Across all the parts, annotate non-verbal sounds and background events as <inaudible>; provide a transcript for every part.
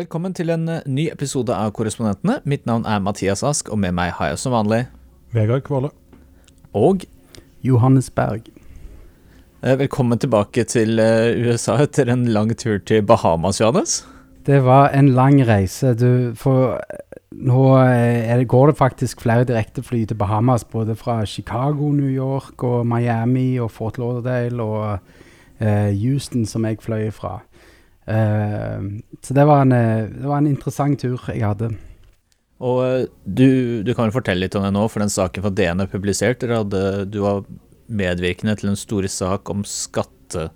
Velkommen til en eh, ny episode av Korrespondentene. Mitt navn er Mathias Ask, og med meg har jeg som vanlig Vegard Kvale. Og Johannes Berg. eh, velkommen tilbake til eh, USA etter en lang tur til Bahamas, Johannes. Det var en lang reise. Du, for nå det, går det faktisk flere direktefly til Bahamas, både fra Chicago, New York og Miami og Fort Lauderdale og eh, Houston, som jeg fløy fra. Eh, så det var, en, eh, det var en interessant tur jeg hadde. Og eh, du, du kan vel fortelle litt om det nå, for den saken fra DN er publisert. Dere hadde, du var medvirkende til en stor sak om skatte...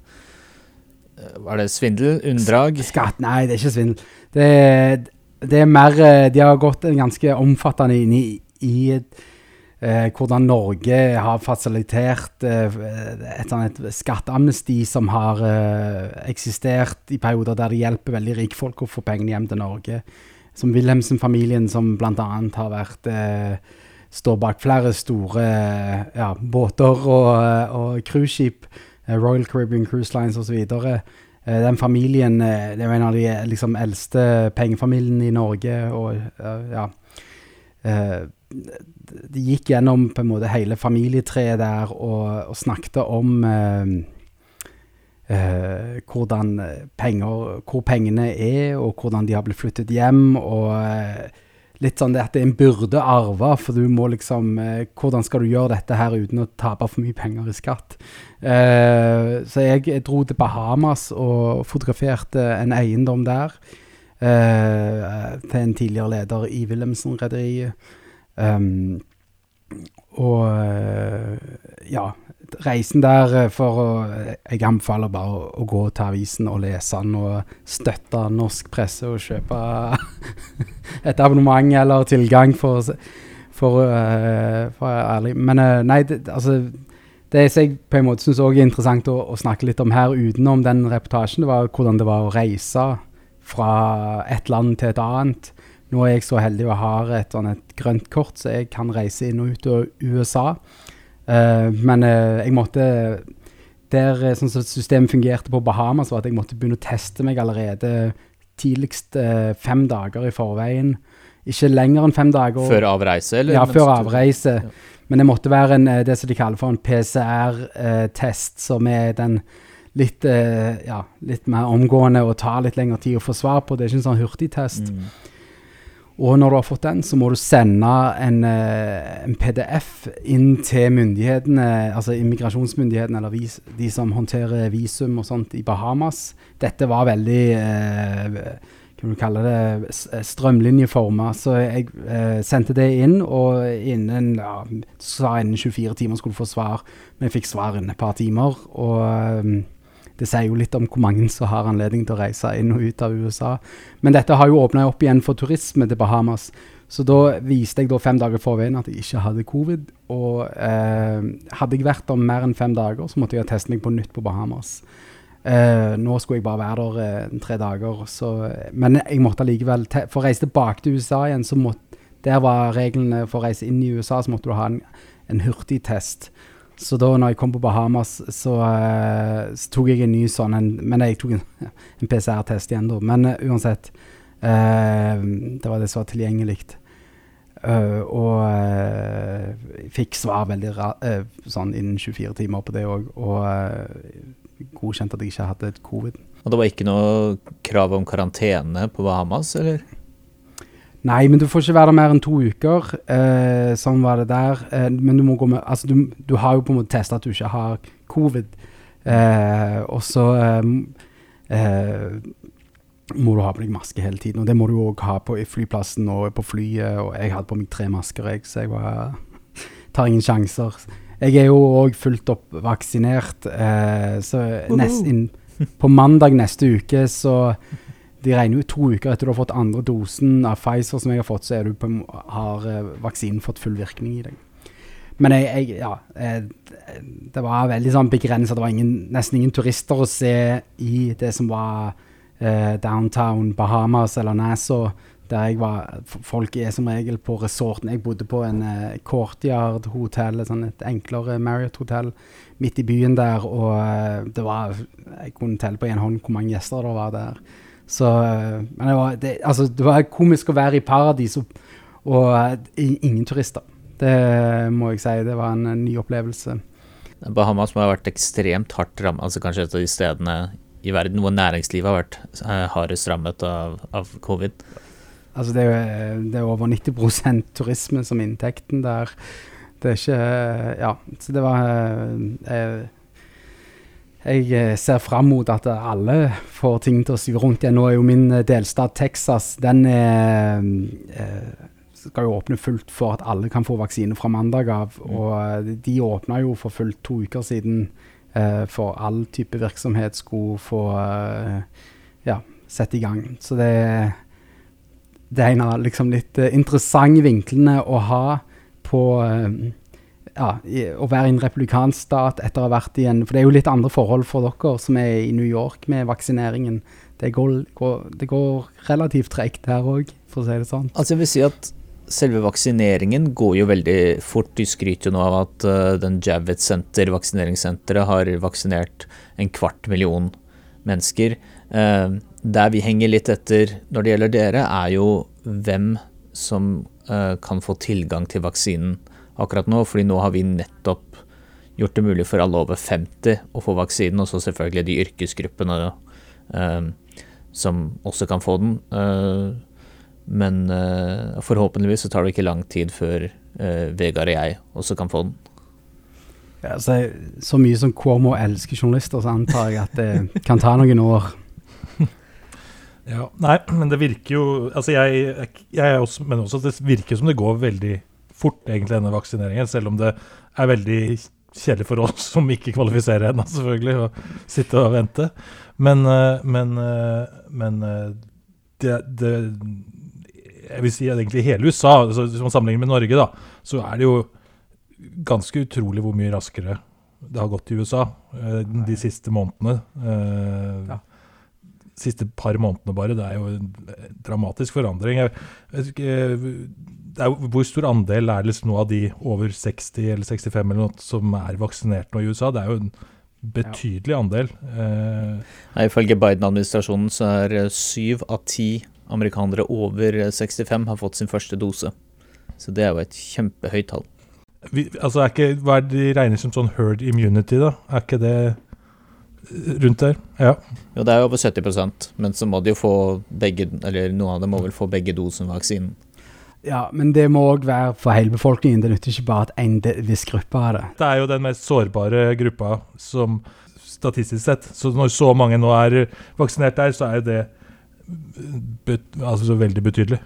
Var det svindel? Unndrag? Skatt? Nei, det er ikke svindel. Det, det er mer De har gått en ganske omfattende inn i, i eh, hvordan Norge har fasilitert eh, et et skatteamnesti som har eh, eksistert i perioder der det hjelper veldig rikfolk å få pengene hjem til Norge. Som Wilhelmsen-familien, som bl.a. har vært eh, står bak flere store eh, ja, båter og, eh, cruiseskip. Royal Caribbean Cruise Lines osv. Den familien det er en av de liksom, eldste pengefamiliene i Norge. og ja, De gikk gjennom på en måte hele familietreet der og, og snakket om eh, eh, hvordan penger, hvor pengene er, og hvordan de har blitt flyttet hjem. og eh, Litt sånn det at det er en byrde arve, for du må liksom eh, Hvordan skal du gjøre dette her uten å tape for mye penger i skatt? Så jeg, dro til Bahamas og fotograferte en eiendom der. til en tidligere leder i Wilhelmsen-rederiet. Um, og eh, ja, reisen der eh, for å Jeg anbefaler bare å, å gå til avisen og lese den og støtte norsk presse og kjøpe <laughs> et abonnement eller tilgang for, for, eh, for ærlig. Men nei, det, altså det som jeg på en måte syns er interessant å, å snakke litt om her, utenom den reportasjen, det var hvordan det var å reise fra et land til et annet. Nå er jeg så heldig og har et, et grønt kort, så jeg kan reise inn og ut av USA. Uh, men uh, jeg måtte Der eh, sånn som systemet fungerte på Bahamas, var at jeg måtte begynne å teste meg allerede tidligst uh, fem dager i forveien. Ikke lenger enn fem dager. Før avreise, eller? Ja, før avreise. Ja. Men det måtte være en, eh, det som de kaller for en PCR-test, som er den litt, eh, ja, litt mer omgående og tar litt lengre tid å få svar på. Det er ikke en sånn hurtigtest. Mm. Og når du har fått den, så må du sende en, eh, en PDF inn til myndighetene, altså immigrasjonsmyndighetene, eller vis, de som håndterer visum og sånt i Bahamas. Dette var veldig eh, Kan du kalle det strømlinjeforma. Så jeg eh, sendte det inn, og innen ja, sa innen 24 timer skulle du få svar. Men jeg fikk svar innen et par timer. Og eh, det sier jo litt om hvor mange som har anledning til å reise inn og ut av USA. Men dette har jo åpna opp igjen for turisme til Bahamas. Så da viste jeg da fem dager forveien at jeg ikke hadde covid. Og eh, hadde jeg vært der mer enn fem dager, så måtte jeg teste meg på nytt på Bahamas. Eh, nå skulle jeg bare være der eh, tre dager, så, men jeg måtte allikevel For å reise tilbake til USA igjen, så måtte Der var reglene for å reise inn i USA, så måtte du ha en, en hurtigtest. Så da når jeg kom på Bahamas, så, eh, så tok jeg en ny sånn en, Men jeg tok en, <laughs> en PCR-test igjen, da. Men uh, uansett. Uh, det var det som var tilgjengelig. Uh, og uh, fikk svar veldig ra sånn innen 24 timer på det òg. Og godkjente godkjent at jeg ikke hadde et covid. Og det var ikke noe krav om karantene på Bahamas, eller? Nei, men du får ikke være der mer enn to uker. Eh, sånn var det der. Eh, men du må gå med Altså, du, du har jo på en måte testa at du ikke har covid. Eh, og så eh, eh, må du ha på deg maske hele tiden. Og det må du òg ha på flyplassen og på flyet. Og jeg hadde på meg tre masker, jeg, så jeg var tar ingen sjanser. Jeg er jo òg fullt opp vaksinert, eh, så nest, inn, på mandag neste uke så De regner jo to uker etter du har fått andre dosen av Pfizer som jeg har fått, så på, har eh, vaksinen fått full virkning i deg. Men jeg, jeg ja, eh, det var veldig sånn begrensa. Det var ingen, nesten ingen turister å se i det som var eh, downtown Bahamas eller Nassau, der jeg var Folk er som regel på resorten. Jeg bodde på en eh, courtyard-hotell, sånn et enklere Marriott-hotell midt i byen der, og eh, det var Jeg kunne telle på en hånd hvor mange gjester det var der. Så Men det var, det, altså, det var komisk å være i paradis og, og ingen turister. Det må jeg si. Det var en, en ny opplevelse. Bahamas må ha vært ekstremt hardt rammet, altså kanskje et av de stedene i verden hvor næringslivet har vært eh, hardest rammet av, av covid. Altså det er, det er over 90% turisme som inntekten der. Det er ikke Ja, så det var eh, jeg eh, ser fram mot at alle får ting til å svi rundt igjen. Nå er jo min delstat Texas Den er, skal jo åpne fullt for at alle kan få vaksine fra mandag av. Mm. Og de åpna jo for fullt to uker siden for all type virksomhet skulle få ja, sette i gang. Så det, det er en av liksom litt interessante vinklene å ha på ja, å være i en republikansk stat etter å ha vært i en For det er jo litt andre forhold for dere som er i New York med vaksineringen. Det går, går, det går relativt tregt her òg, for å si det sånn. Altså jeg vil si at selve vaksineringen går jo veldig fort. De skryter jo nå av at uh, den Javits Center, vaksineringssenteret, har vaksinert en kvart million mennesker. Uh, der vi henger litt etter når det gjelder dere, er jo hvem som uh, kan få tilgang til vaksinen akkurat nå. fordi nå har vi nettopp gjort det mulig for alle over 50 å få vaksinen, og så selvfølgelig de yrkesgruppene som også kan få den. Men uh, forhåpentligvis så tar det ikke lang tid før uh, Vegard og jeg også kan få den. Ja, så, så, mye som Cuomo elsker journalister, så antar jeg at det kan ta noen år. Ja, Nei, men det virker jo Altså, jeg, jeg også, men også det virker som det går veldig fort, egentlig, denne vaksineringen. Selv om det er veldig kjedelig for oss som ikke kvalifiserer ennå, selvfølgelig, å sitte og vente. Men, eh, men, men det, det jeg vil si egentlig hele USA, altså, hvis man sammenligner med Norge, da, så er det jo ganske utrolig hvor mye raskere det har gått i USA eh, de siste månedene. Eh, ja. Siste par månedene bare. Det er jo en dramatisk forandring. Jeg vet ikke, er, hvor stor andel er det liksom nå av de over 60 eller 65 eller noe som er vaksinert nå i USA? Det er jo en betydelig andel. Eh, Nei, ifølge Biden-administrasjonen så er syv av ti amerikanere over 65 har fått sin første dose. Så det er jo et kjempehøyt tall. Vi, altså er ikke, Hva er det de regner som sånn herd immunity, da? Er ikke det rundt der? Ja. Jo, det er jo over 70% men så må de jo få begge, eller noen av dem må vel få begge dosen vaksinen. Ja, men det må òg være for hele befolkningen. Det nytter ikke bare at en viss gruppe har det. Det er jo den mest sårbare gruppa som statistisk sett. Så når så mange nå er vaksinert der, så er det altså så veldig betydelig.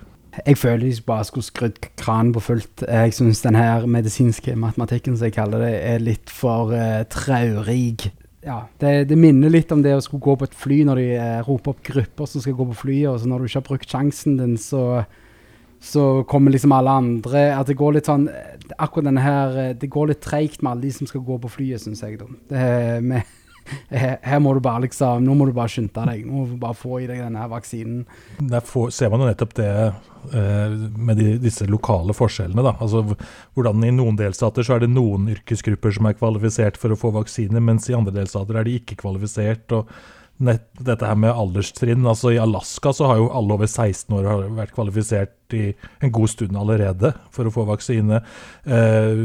Jeg føler de bare skulle skrudd kranen på fullt. Jeg syns den her medisinske matematikken som jeg kaller det, er litt for uh, traurig. Ja, det, det, minner litt om det å skulle gå på et fly når de eh, roper opp grupper som skal gå på flyet, og så når du ikke har brukt sjansen din, så, så kommer liksom alle andre At det går litt sånn Akkurat denne her eh, Det går litt treigt med alle de som skal gå på flyet, syns jeg. da. Det, med <laughs> her, må du bare liksom Nå må du bare skynde deg. Nå må du bare få i deg denne her vaksinen. Der får, ser man jo nettopp det eh, med de, disse lokale forskjellene. da, altså hvordan I noen delstater så er det noen yrkesgrupper som er kvalifisert for å få vaksine, mens i andre delstater er de ikke kvalifisert. og nett, dette her med alderstrinn. altså I Alaska så har jo alle over 16 år vært kvalifisert i en god stund allerede for å få vaksine. Eh,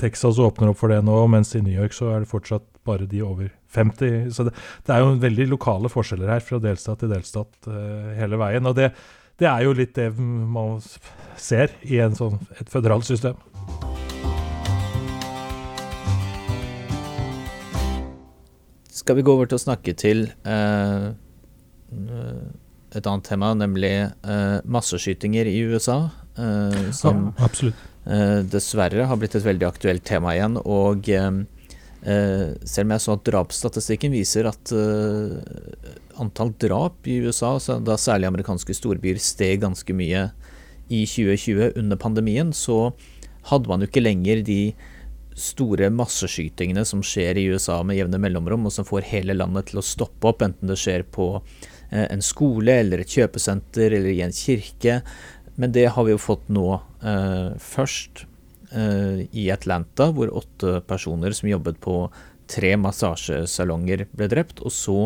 Texas åpner opp for det nå, mens i New York så er det fortsatt bare de over 50. Så det, det er jo veldig lokale forskjeller her fra delstat til delstat uh, hele veien. Og det, det, er jo litt det man ser i sånn, et føderalt system. Skal vi gå over til å snakke til uh, et annet tema, nemlig uh, masseskytinger i USA. som ja, dessverre har blitt et veldig aktuelt tema igjen. og Eh, selv om jeg så at drapsstatistikken viser at eh, antall drap i USA, da særlig amerikanske storbyer, steg ganske mye i 2020 under pandemien, så hadde man jo ikke lenger de store masseskytingene som skjer i USA med jevne mellomrom, og som får hele landet til å stoppe opp, enten det skjer på eh, en skole eller et kjøpesenter eller i en kirke. Men det har vi jo fått nå eh, først Eh, i Atlanta, hvor åtte personer som jobbet på tre massasjesalonger, ble drept. Og så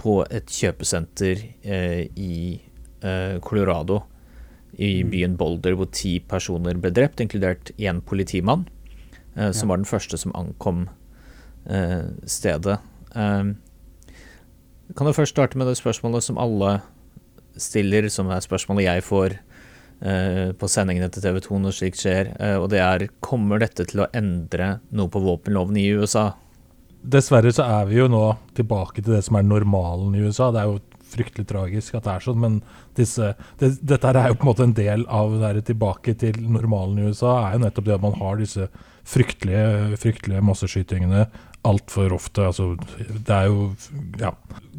på et kjøpesenter eh, i eh, Colorado, i Mm. byen Boulder, hvor ti personer ble drept, inkludert én politimann, eh, som var den første som ankom eh, stedet. Eh, kan du først starte med det spørsmålet som alle stiller, som er spørsmålet jeg får eh, på sendingene til TV 2 når slikt skjer, eh, og det er kommer dette til å endre noe på våpenloven i USA? Dessverre så er vi jo nå tilbake til det som er normalen i USA. Det er jo fryktelig tragisk at det er sånn, men disse, det, dette er jo på en måte en del av det tilbake til normalen i USA. er jo nettopp det at man har disse fryktelige, fryktelige masseskytingene altfor ofte. Altså, det er jo Ja.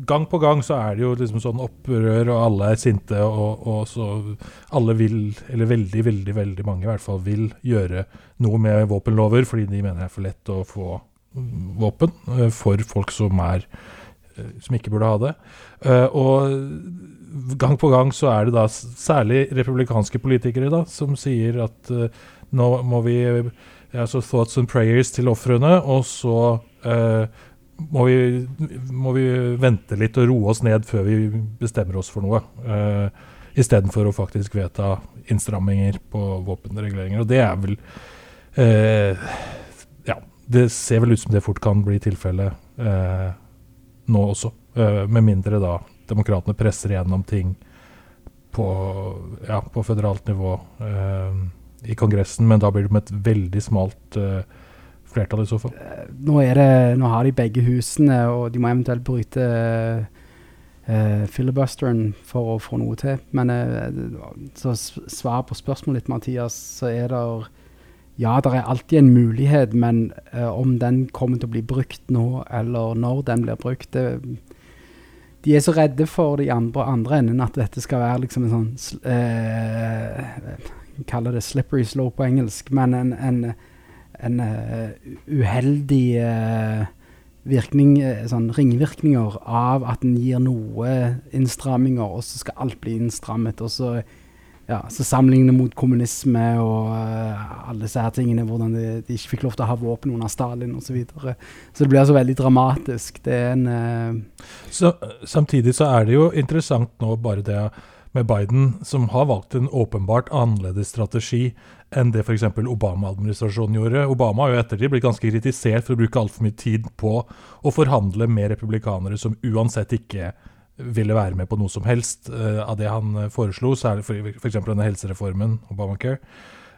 Gang på gang så er det jo liksom sånn opprør, og alle er sinte, og, og så Alle vil, eller veldig, veldig, veldig mange i hvert fall, vil gjøre noe med våpenlover, fordi de mener det er for lett å få våpen eh, for folk som er eh, som ikke burde ha det. Eh, og gang på gang så er det da særlig republikanske politikere da, som sier at nå må vi altså thoughts and prayers til ofrene, og så må, vi, må vi vente litt og roe oss ned før vi bestemmer oss for noe. Uh, Istedenfor å faktisk vedta innstramminger på våpenreguleringer. Og det er vel uh, Ja, det ser vel ut som det fort kan bli tilfellet uh, nå også. Uh, med mindre da demokratene presser igjennom ting på, ja, på føderalt nivå eh, i Kongressen, men da blir det med et veldig smalt eh, flertall i så fall. Nå, det, nå har de begge husene, og de må eventuelt bryte uh, filibusteren for å få noe til. Men uh, så svar på spørsmålet ditt, Mathias, så er det Ja, det er alltid en mulighet, men uh, om den kommer til å bli brukt nå, eller når den blir brukt det, De er så redde for de andre, andre enden at dette skal være liksom en sånn eh, Kaller det slippery slope på engelsk, men en, en en eh, uheldig eh, virkning, eh, sånn ringvirkninger av at en gir noe innstramminger, og så skal alt bli innstrammet. Og så, ja, så sammenligner mot kommunisme og uh, alle disse her tingene, hvordan de, de ikke fikk lov til å ha våpen under Stalin osv. Så, videre. så det blir altså veldig dramatisk. Det er en uh Så, samtidig så er det jo interessant nå bare det med Biden, som har valgt en åpenbart annerledes strategi enn det f.eks. Obama-administrasjonen gjorde. Obama har jo ettertid blitt ganske kritisert for å bruke altfor mye tid på å forhandle med republikanere som uansett ikke ville være med på noe som helst uh, av det han eh, foreslo, særlig for f.eks. denne helsereformen, Obamacare.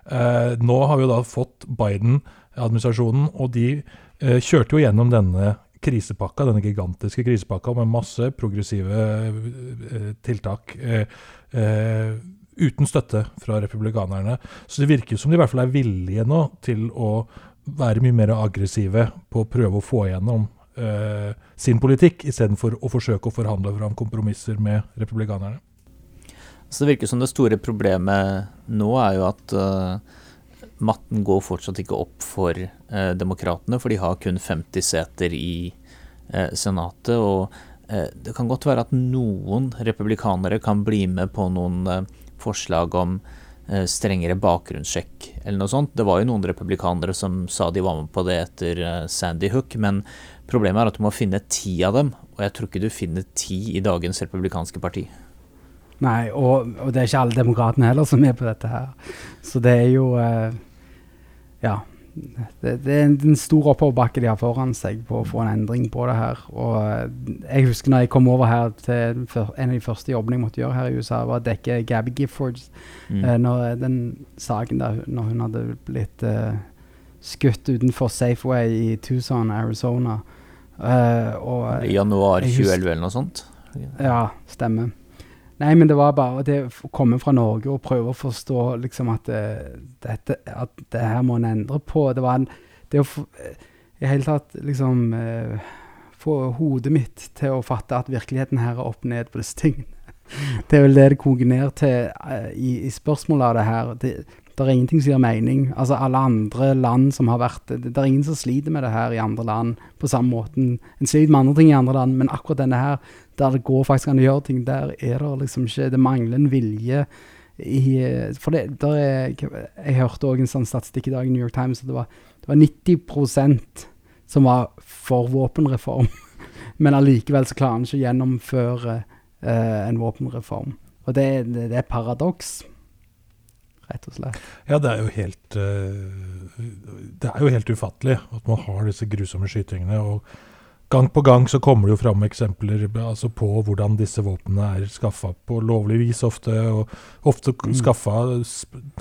Uh, nå har vi jo da fått Biden-administrasjonen, og de uh, kjørte jo gjennom denne krisepakka, denne gigantiske krisepakka med masse progressive eh, tiltak eh, eh, uten støtte fra republikanerne. Så det virker som de i hvert fall er villige nå til å være mye mer aggressive på å prøve å få igjennom eh, sin politikk, istedenfor å forsøke å forhandle fram kompromisser med republikanerne. Så det virker som det store problemet nå er jo at uh, matten går fortsatt ikke opp for eh, demokratene, for de har kun 50 seter i eh, Senatet. Og eh, det kan godt være at noen republikanere kan bli med på noen forslag om strengere bakgrunnssjekk eller noe sånt. Det var jo noen republikanere som sa de var med på det etter Sandy Hook, men problemet er at du må finne ti av dem, og jeg tror ikke du finner ti i dagens republikanske parti. Nei, og, og, det er ikke alle demokratene heller som er på dette her. Så det er jo eh, Ja. Det, det, er en stor oppoverbakke de har foran seg på å få en endring på det her. Og eh, jeg husker når jeg kom over her til for, en av de første jobbene jeg måtte gjøre her i USA, var å dekke Gabby Giffords. Mm. Eh, når den saken der når hun hadde blitt eh, skutt utenfor Safeway i Tucson, Arizona. Eh, og, I januar 2011 eller noe sånt? ja, stemmer. Nei, men det var bare det å komme fra Norge og prøve å forstå liksom at, dette, at det her må en endre på. Det var en, det å få, i hele tatt liksom eh, få hodet mitt til å fatte at virkeligheten her er opp ned på disse tingene. <laughs> Det er vel det det koker ned til eh, i, i spørsmålet av det her. Det, det er ingenting som gir mening. Altså Alle andre land som har vært det, det er ingen som sliter med det her i andre land på samme måten. En sliter med andre ting i andre land, men akkurat denne her, der det går faktisk an å gjøre ting, der er det liksom ikke Det mangler en vilje i For det der er Jeg hørte òg en sånn statistikk i dag i New York Times at det var, det var 90% som var for våpenreform. <laughs> men allikevel så klarer han ikke å gjennomføre eh, en våpenreform. Og det, det, det er paradoks, rett og slett. Ja, det er jo helt eh, Det er jo helt ufattelig at man har disse grusomme skytingene. og Gang på gang så kommer det jo fram eksempler altså på hvordan disse våpnene er skaffa på lovlig vis ofte. Og ofte Mm. skaffa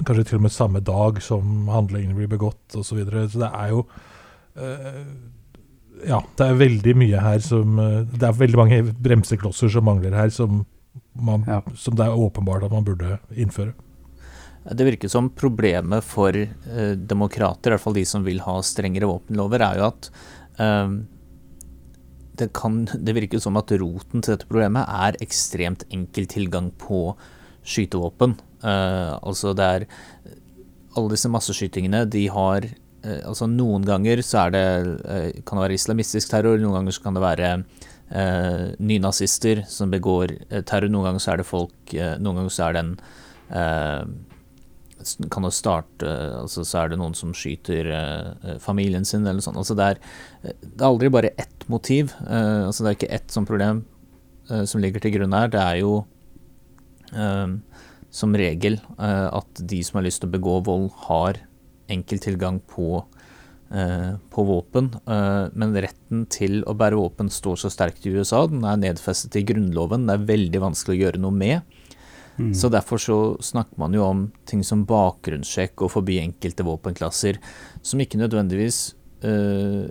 kanskje til og med samme dag som handlingene blir begått osv. Så, videre. så det er jo eh, Ja, det er veldig mye her som eh, Det er veldig mange bremseklosser som mangler her, som, man, Ja. som det er åpenbart at man burde innføre. Det virker som problemet for eh, demokrater, i hvert fall de som vil ha strengere våpenlover, er jo at eh, det, kan, det virker som at roten til dette problemet er ekstremt enkel tilgang på skytevåpen. Uh, altså det er Alle disse masseskytingene, de har uh, Altså noen ganger så er det uh, kan det være islamistisk terror, noen ganger så kan det være nynazister som begår terror, noen ganger så er det folk Noen ganger så er det en kan jo starte altså Så er det noen som skyter eh, familien sin, eller sånt. Altså det, er, eh, det er aldri bare ett motiv. eh, altså det er ikke ett sånt problem eh, som ligger til grunn her. Det er jo eh, som regel eh, at de som har lyst til å begå vold, har enkel tilgang på, eh, på våpen. eh, men retten til å bære våpen står så sterkt i USA. Den er nedfestet i Grunnloven. Det er veldig vanskelig å gjøre noe med. Mm. Så derfor så snakker man jo om ting som bakgrunnssjekk og forbi enkelte våpenklasser, som ikke nødvendigvis øh,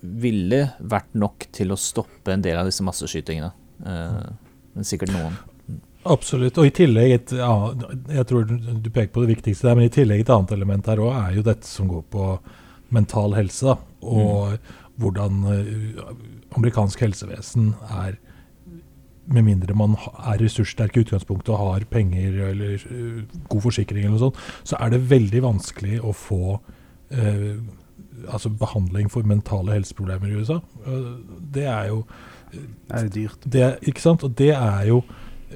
ville vært nok til å stoppe en del av disse masseskytingene. Eh, men sikkert noen. Absolutt. Og i tillegg et, ja, Jeg tror du peker på det viktigste der, men i tillegg et annet element her òg er jo dette som går på mental helse. Og hvordan eh, amerikansk helsevesen er Med mindre man er ressurssterk i utgangspunktet og har penger eller eh, god forsikring, eller noe sånt, så er det veldig vanskelig å få eh, altså behandling for mentale helseproblemer i USA. Eh, det er jo Det er jo dyrt. det, ikke sant? Og det er jo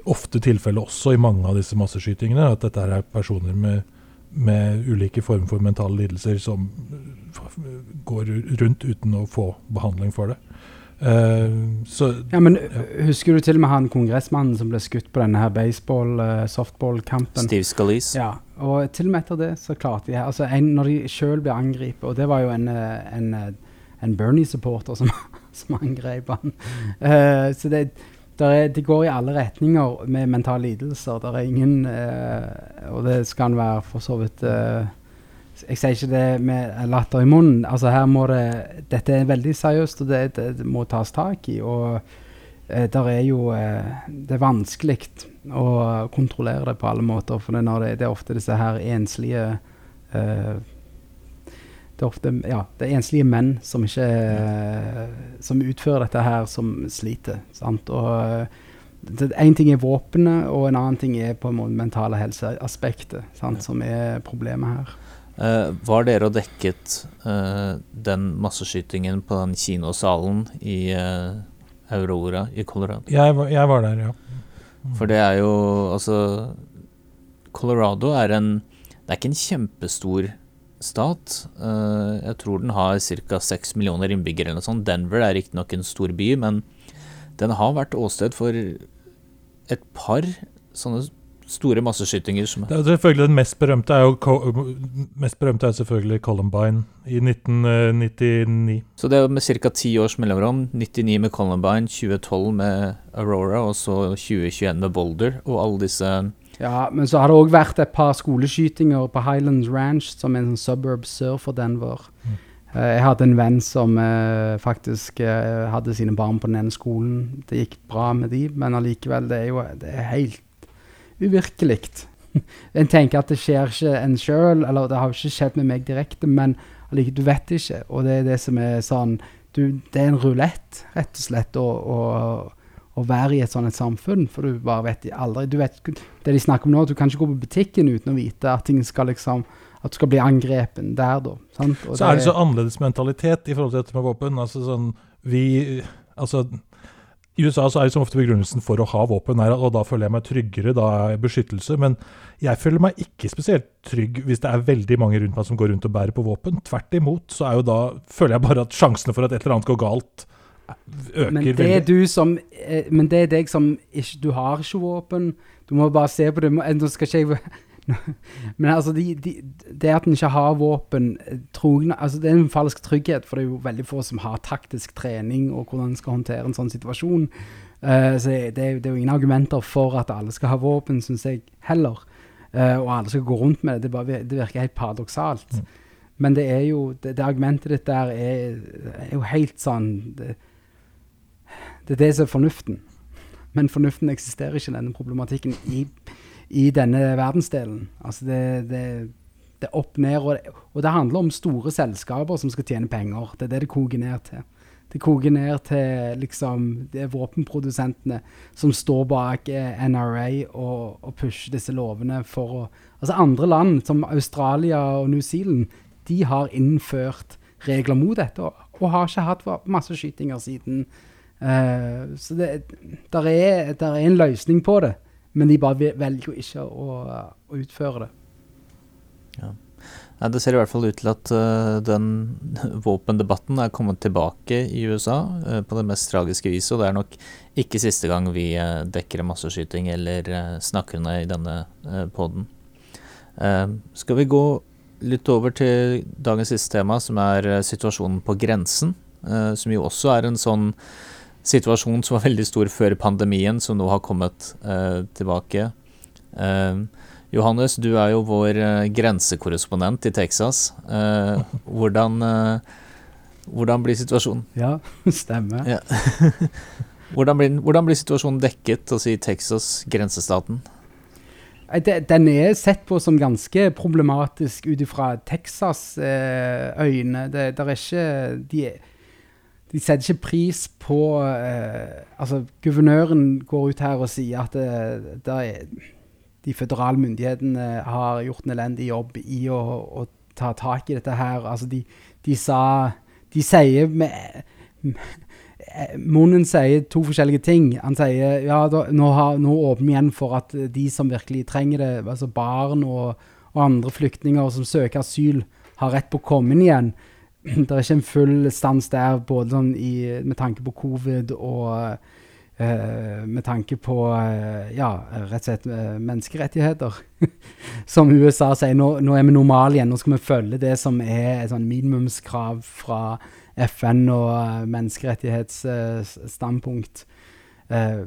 ofte tilfellet også i mange av disse masseskytingene. At dette er personer med, med ulike former for mentale lidelser som går rundt uten å få behandling for det. Eh, så Ja, men Ja. husker du til og med han kongressmannen som ble skutt på denne her baseball, eh, softball-kampen? Steve Scalise. Ja, og til og med etter det så klarte de altså en, Når de sjøl ble angrepet, og det var jo en, eh, en, eh, en Bernie-supporter som, <laughs> som angrep han. uh, så det, der er, de går i alle retninger med mentale lidelser. Det er ingen eh, Og det skal han være for så vidt eh, Jeg sier ikke det med latter i munnen. Altså her må det Dette er veldig seriøst, og det, det, det må tas tak i. og eh, der er jo eh, Det er vanskelig å kontrollere det på alle måter. For det, det, det er ofte disse her enslige eh, Det er ofte ja, det er enslige menn som ikke eh, Som utfører dette her, som sliter. Sant? Og Én ting er våpenet, og en annen ting er på en måte mentale helseaspektet, sant? som er problemet her. Eh, var dere og dekket eh, den masseskytingen på den kinosalen i eh, Aurora i Colorado? jeg, var- jeg var der, ja. For det er jo Altså Colorado er en Det er ikke en kjempestor stat. Jeg tror den har ca. seks millioner innbyggere eller noe sånt. Denver er riktignok en stor by, men den har vært åsted for et par sånne store masseskytinger som Det er selvfølgelig Den mest berømte er jo mest berømte er selvfølgelig Columbine i 1999. Så det er med ca. ti års mellomrom. 99 med Columbine, 2012 med Aurora, og så 2021 med Boulder. Og alle disse Ja, men så har det òg vært et par skoleskytinger på Highlands Ranch, som er en sånn suburb sør for Denver. Mm. Eh, jeg hadde en venn som eh, faktisk eh, hadde sine barn på den ene skolen. Det gikk bra med de, men allikevel, det er jo det er helt uvirkelig. en tenker at det skjer ikke en sjøl, eller det har ikke skjedd med meg direkte, men du vet ikke. Og det er det som er sånn du, Det er en rulett, rett og slett, å, å, å være i et sånt et samfunn, for du bare vet aldri du vet, Det de snakker om nå, du kan ikke gå på butikken uten å vite at ting skal liksom at du skal bli angrepen der, da. Så er det så annerledes mentalitet i forhold til dette med våpen. Altså sånn Vi Altså i USA så er det som ofte begrunnelsen for å ha våpen er og da føler jeg meg tryggere, da er jeg beskyttelse. Men jeg føler meg ikke spesielt trygg hvis det er veldig mange rundt meg som går rundt og bærer på våpen. Tvert imot så er jo da føler jeg bare at sjansene for at et eller annet går galt, øker Men det er veldig. du som eh, Men det er deg som ikke Du har ikke våpen. Du må bare se på det. Nå skal ikke jeg <laughs> Men altså, de, de, det at en ikke har våpen trogne, altså Det er en falsk trygghet, for det er jo veldig få som har taktisk trening og hvordan en skal håndtere en sånn situasjon. Uh, så det, det er jo ingen argumenter for at alle skal ha våpen, syns jeg heller. Uh, og alle skal gå rundt med det. Det, bare, det virker helt paradoksalt. Mm. Men det er jo det, det argumentet ditt der er, er jo helt sånn det, det er det som er fornuften. Men fornuften eksisterer ikke i denne problematikken i, i denne verdensdelen. Altså det, det, det er opp ned, og det, og det handler om store selskaper som skal tjene penger. Det er det det koker ned til. Det koker ned til liksom det er våpenprodusentene som står bak eh, NRA og, og pusher disse lovene for å Altså andre land, som Australia og New Zealand, de har innført regler mot dette og, og har ikke hatt masseskytinger siden. Uh, så det der er, der er en løsning på det, men de bare velger jo ikke å, å utføre det. Nei, det ser i hvert fall ut til at uh, den <laughs> våpendebatten er kommet tilbake i USA uh, på det mest tragiske viset, og det er nok ikke siste gang vi uh, dekker en masseskyting eller snakker om det i denne poden. skal vi gå litt over til dagens siste tema, som er situasjonen på grensen, som jo også er en sånn situasjon som var veldig stor før pandemien, som nå har kommet eh, tilbake. Eh, Johannes, du er jo vår eh, grensekorrespondent i Texas. Eh, <laughs> hvordan, eh, hvordan blir situasjonen? Ja, <laughs> stemmer. Ja. <laughs> hvordan, blir, hvordan blir situasjonen dekket altså, i Texas, grensestaten? Den er sett på som ganske problematisk ut ifra Texas' øyne. Det, er ikke de, de setter ikke pris på eh, Altså, guvernøren går ut her og sier at det, det er, de føderale myndighetene har gjort en elendig jobb i å, å ta tak i dette her. Altså, de, de sa De sier med eh, Munnen sier to forskjellige ting. Han sier ja, da, nå, har, nå åpner vi igjen for at eh, de som virkelig trenger det, altså barn og, og andre flyktninger som søker asyl, har rett på å komme inn igjen. <clears throat> Det er ikke en full stans der, både sånn i, med tanke på covid og eh, med tanke på eh, ja, rett og slett eh, menneskerettigheter. <laughs> som USA sier, nå, nå er vi normale igjen, nå skal vi følge det som er et sånn minimumskrav fra FN og uh, menneskerettighetsstandpunkt.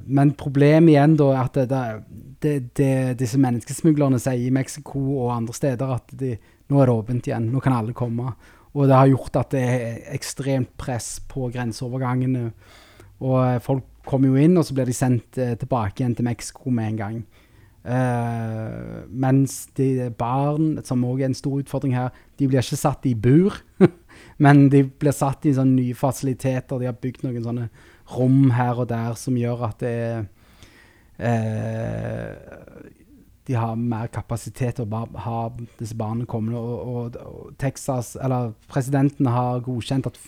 Men problemet igjen da er at det, det, det, disse menneskesmuglerne sier i Mexico og andre steder at de, nå er det åpent igjen, nå kan alle komme. Og det har gjort at det er ekstremt press på grenseovergangene. Og eh, folk kommer jo inn, og så blir de sendt eh, tilbake igjen til Mexico med en gang. Uh, mens de barn, som òg er en stor utfordring her, de blir ikke satt i bur. <laughs> men de blir satt i sånne nye fasiliteter. De har bygd noen sånne rom her og der som gjør at det er eh, De har mer kapasitet til å ha disse barna kommende. Og, og, og Texas, eller presidenten har godkjent at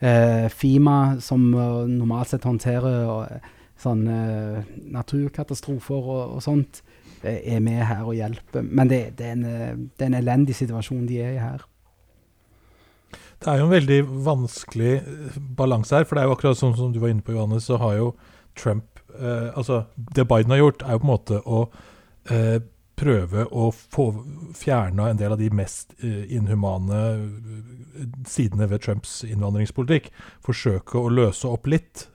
eh, FIMA, som eh, normalt sett håndterer eh, sånne eh, naturkatastrofer og, og sånt, eh, er med her og hjelper. Men det, det, er en, det er en elendig situasjon de er i her. Det er jo en veldig vanskelig balanse her, for det er jo akkurat sånn som du var inne på, Johannes, så har jo Trump eh, Altså, det Biden har gjort, er jo på en måte å eh, prøve å få fjerna en del av de mest eh, inhumane eh, sidene ved Trumps innvandringspolitikk. Forsøke å løse opp litt.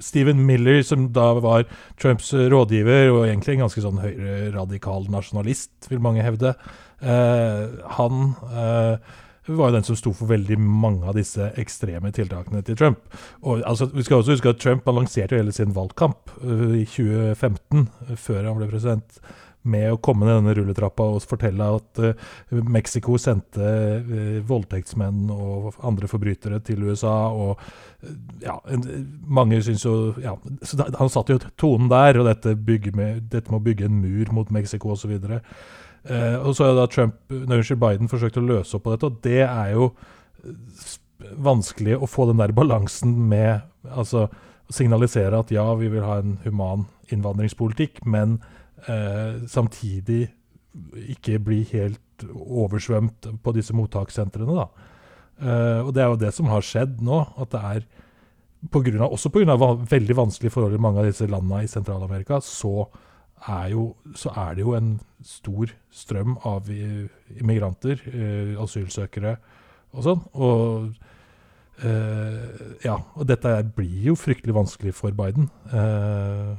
Stephen Miller, som da var Trumps rådgiver, og egentlig en ganske sånn høyreradikal nasjonalist, vil mange hevde, eh, han eh, var jo den som sto for veldig mange av disse ekstreme tiltakene til Trump. Og altså, Vi skal også huske at Trump balanserte jo hele sin valgkamp uh, i 2015, øh, før han ble president, med å komme ned denne rulletrappa og fortelle at uh, Mexico sendte øh, voldtektsmenn og andre forbrytere til USA. og ja, en, mange syns jo ja, så da, Han satte jo tonen der, og dette, med, dette med å bygge en mur mot Mexico osv. Eh, og så har da Trump, nei, unnskyld, Biden forsøkt å løse opp på dette, og det er jo eh, vanskelig å få den der balansen med altså signalisere at ja, vi vil ha en human innvandringspolitikk, men eh, samtidig ikke bli helt oversvømt på disse mottakssentrene, da. Eh, og det er jo det som har skjedd nå, at det er på grunn av, også pga. veldig vanskelige forhold i mange av disse landene i Sentral-Amerika, så, er jo, så er det jo en stor strøm av immigranter, eh, asylsøkere og sånn. Og eh, ja, og dette blir jo fryktelig vanskelig for Biden. Eh,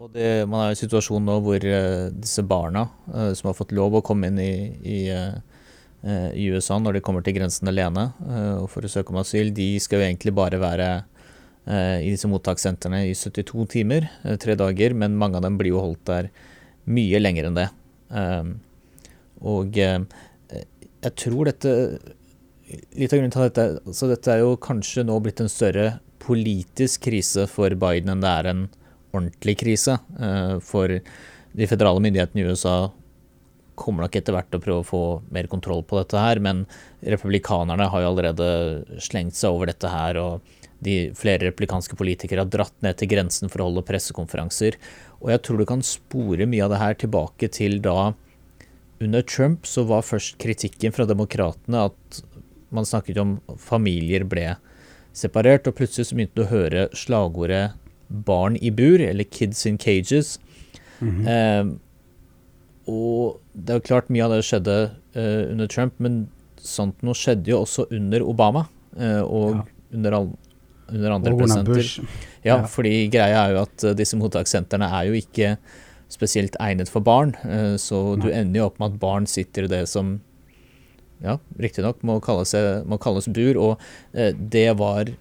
og det, man er i en situasjon nå hvor uh, disse barna uh, som har fått lov å komme inn i, i, uh, i USA når de kommer til grensen alene for å søke om asyl, de skal jo egentlig bare være i disse mottakssentrene i 72 timer, tre dager, men mange av dem blir jo holdt der mye lenger enn det. og jeg tror dette Litt av grunnen til dette Så dette er jo kanskje nå blitt en større politisk krise for Biden enn det er en ordentlig krise. Eh, for de føderale myndighetene i USA kommer nok etter hvert til å prøve å få mer kontroll på dette her, men republikanerne har jo allerede slengt seg over dette her, og de flere replikanske politikere har dratt ned til grensen for å holde pressekonferanser. Og jeg tror du kan spore mye av det her tilbake til da under Trump så var først kritikken fra demokratene at man snakket om familier ble separert, og plutselig så begynte du å høre slagordet 'barn i bur', eller 'kids in cages'. Mm -hmm. eh, og det er jo klart mye av det skjedde eh, under Trump, men sånt noe skjedde jo også under Obama, eh, og ja. under, under, andre presidenter. Ja, ja, fordi greia er jo at uh, disse mottakssentrene er jo ikke spesielt egnet for barn, så så Nei. du ender jo opp med at barn sitter i det som ja, riktignok må, må kalles bur, og uh, det var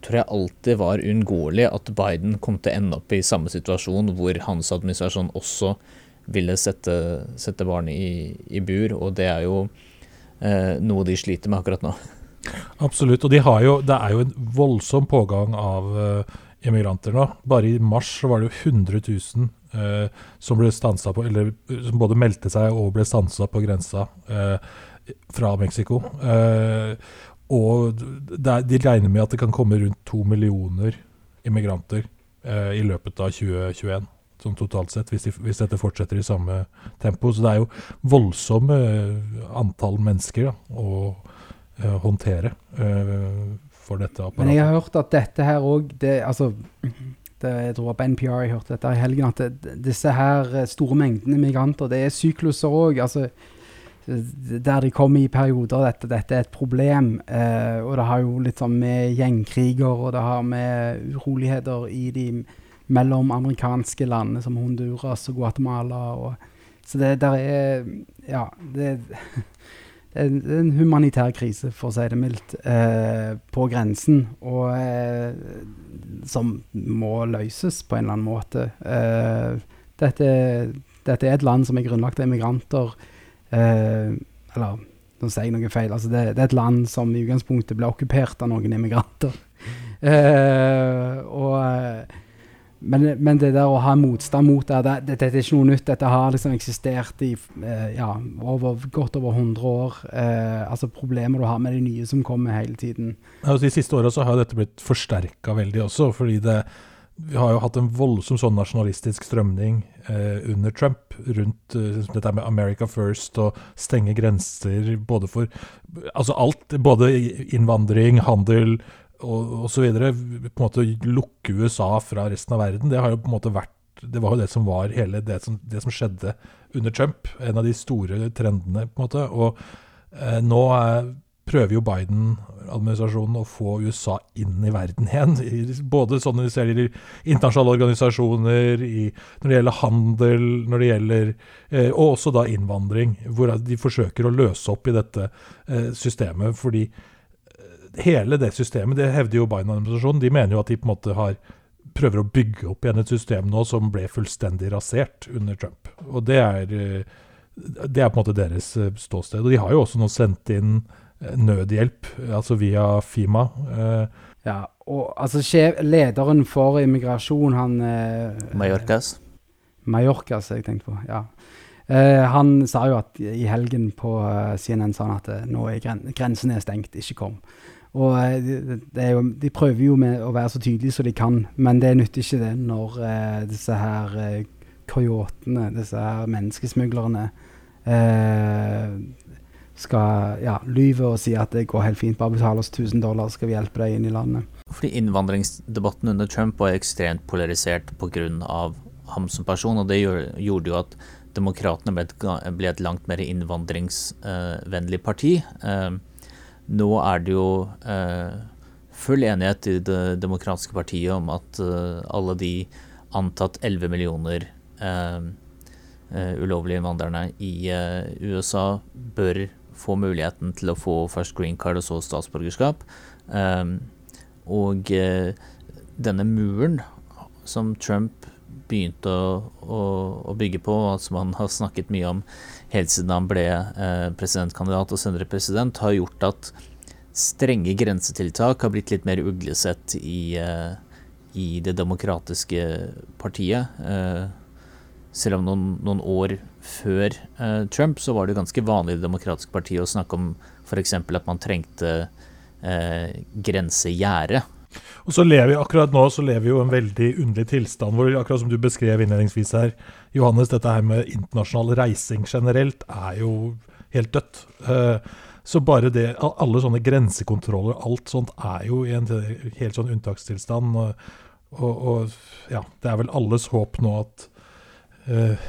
tror jeg alltid var uunngåelig at Biden kom til å ende opp i samme situasjon hvor hans administrasjon også ville sette, sette barn i, i, bur, og det er jo eh, noe de sliter med akkurat nå. Absolutt, og de jo, det er jo en voldsom pågang av uh, immigranter nå. Bare i mars var det jo 100 000 uh, som ble på, eller som både meldte seg og ble stansa på grensa uh, fra Mexico. Og er, de regner med at det kan komme rundt to millioner immigranter eh, i løpet av 2021. Sånn totalt sett, hvis, de, hvis, dette fortsetter i samme tempo. Så det er jo voldsomme eh, antall mennesker da, eh, håndtere eh, for dette apparatet. Men jeg har hørt at dette her òg altså, det, Jeg tror på NPR jeg hørte dette i helgen, at det, disse her eh, store mengdene migranter, det er sykluser òg. Altså, der de kommer i perioder dette, dette er et problem. Eh, og det har jo litt sånn med gjengkriger og det har med uroligheter i de mellomamerikanske landene som Honduras og Guatemala. Og, så det der er Ja, det, <laughs> er en humanitær krise, for å si det mildt, eh, på grensen. Og eh, som må løses på en eller annen måte. Eh, dette, dette, er et land som er grunnlagt av immigranter Eh, eller nå sier jeg noe feil. Altså det, det, er et land som i utgangspunktet ble okkupert av noen immigranter. <laughs> Eh, og, eh, men, men, det der å ha motstand mot det, det, det, det er ikke noe nytt. Dette har liksom eksistert i eh, ja, over, godt over 100 år. Eh, altså Problemer du har med de nye som kommer hele tiden. Ja, altså de siste åra har dette blitt forsterka veldig også. fordi det vi har jo hatt en voldsom sånn nasjonalistisk strømning eh, under Trump rundt eh, dette med America first og stenge grenser både for Altså alt. Både innvandring, handel og osv. På en måte lukke USA fra resten av verden. Det har jo på en måte vært det var jo det som var hele det som, det som skjedde under Trump. En av de store trendene, på en måte. Og eh, nå er prøver jo Biden-administrasjonen å få USA inn i verden igjen. Både sånn når ser i internasjonale organisasjoner, i, når det gjelder handel, når det gjelder eh, Og også da innvandring, hvor de forsøker å løse opp i dette eh, systemet. Fordi hele det systemet, det hevder jo Biden-administrasjonen, de mener jo at de på en måte har prøver å bygge opp igjen et system nå som ble fullstendig rasert under Trump. Og det er, eh, det er på en måte deres eh, ståsted. Og de har jo også nå sendt inn nødhjelp, altså via Fima. Eh, ja, og altså lederen for immigrasjon, han eh, Mallorcas. Mallorcas, jeg tenkte på. ja. Uh, han sa jo at i helgen på CNN sa han at nå er gren grensen er stengt, ikke kom. Og det jo, De prøver jo med å være så tydelige som de kan, men det nytter ikke det når disse her eh, coyotene, disse her menneskesmuglerne, skal ja, lyve og si at det går helt fint, bare betal oss 1000 dollar, skal vi hjelpe deg inn i landet. fordi innvandringsdebatten under Trump var ekstremt polarisert pga. ham som person, og det gjorde jo at Demokratene ble, ble, et langt mer innvandringsvennlig parti. Eh, nå er det jo eh, full enighet i Det demokratiske partiet om at eh, alle de antatt 11 millioner uh, uh, ulovlige innvandrerne i USA bør få muligheten til å få først green card og så statsborgerskap. og denne muren som Trump begynte å, å, å, bygge på, og som han har snakket mye om helt siden han ble presidentkandidat og senere president, har gjort at strenge grensetiltak har blitt litt mer uglesett i, uh, i det demokratiske partiet. Uh, selv om noen, noen år før Trump så var det ganske vanlig i det demokratiske partiet å snakke om f.eks. at man trengte grensegjerde. Og så lever vi akkurat nå så lever vi jo en veldig underlig tilstand hvor akkurat som du beskrev innledningsvis her, Johannes, dette her med internasjonal reising generelt er jo helt dødt. Uh, så bare det, alle sånne grensekontroller, alt sånt, er jo i en helt sånn unntakstilstand. Og, og, ja, det er vel alles håp nå at uh,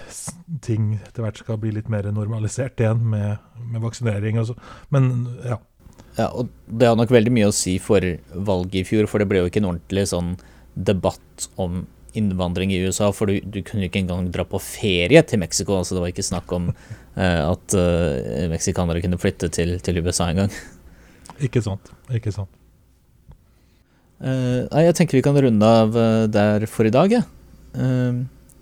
ting etter hvert skal bli litt mer normalisert igjen med, med vaksinering. Og så. Men ja. Ja. Og det har nok veldig mye å si for valget i fjor, for det ble jo ikke en ordentlig sånn debatt om innvandring i USA, for du, du kunne ikke engang dra på ferie til Mexico. altså Det var ikke snakk om <laughs> eh, at eh, meksikanere kunne flytte til, til USA engang. Ikke sant. Ikke sant. Uh, jeg tenker vi kan runde av der for i dag. Ja.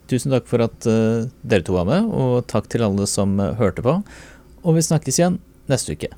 tusen takk for at dere to var med, og takk til alle som hørte på. Og vi snakkes igjen neste uke.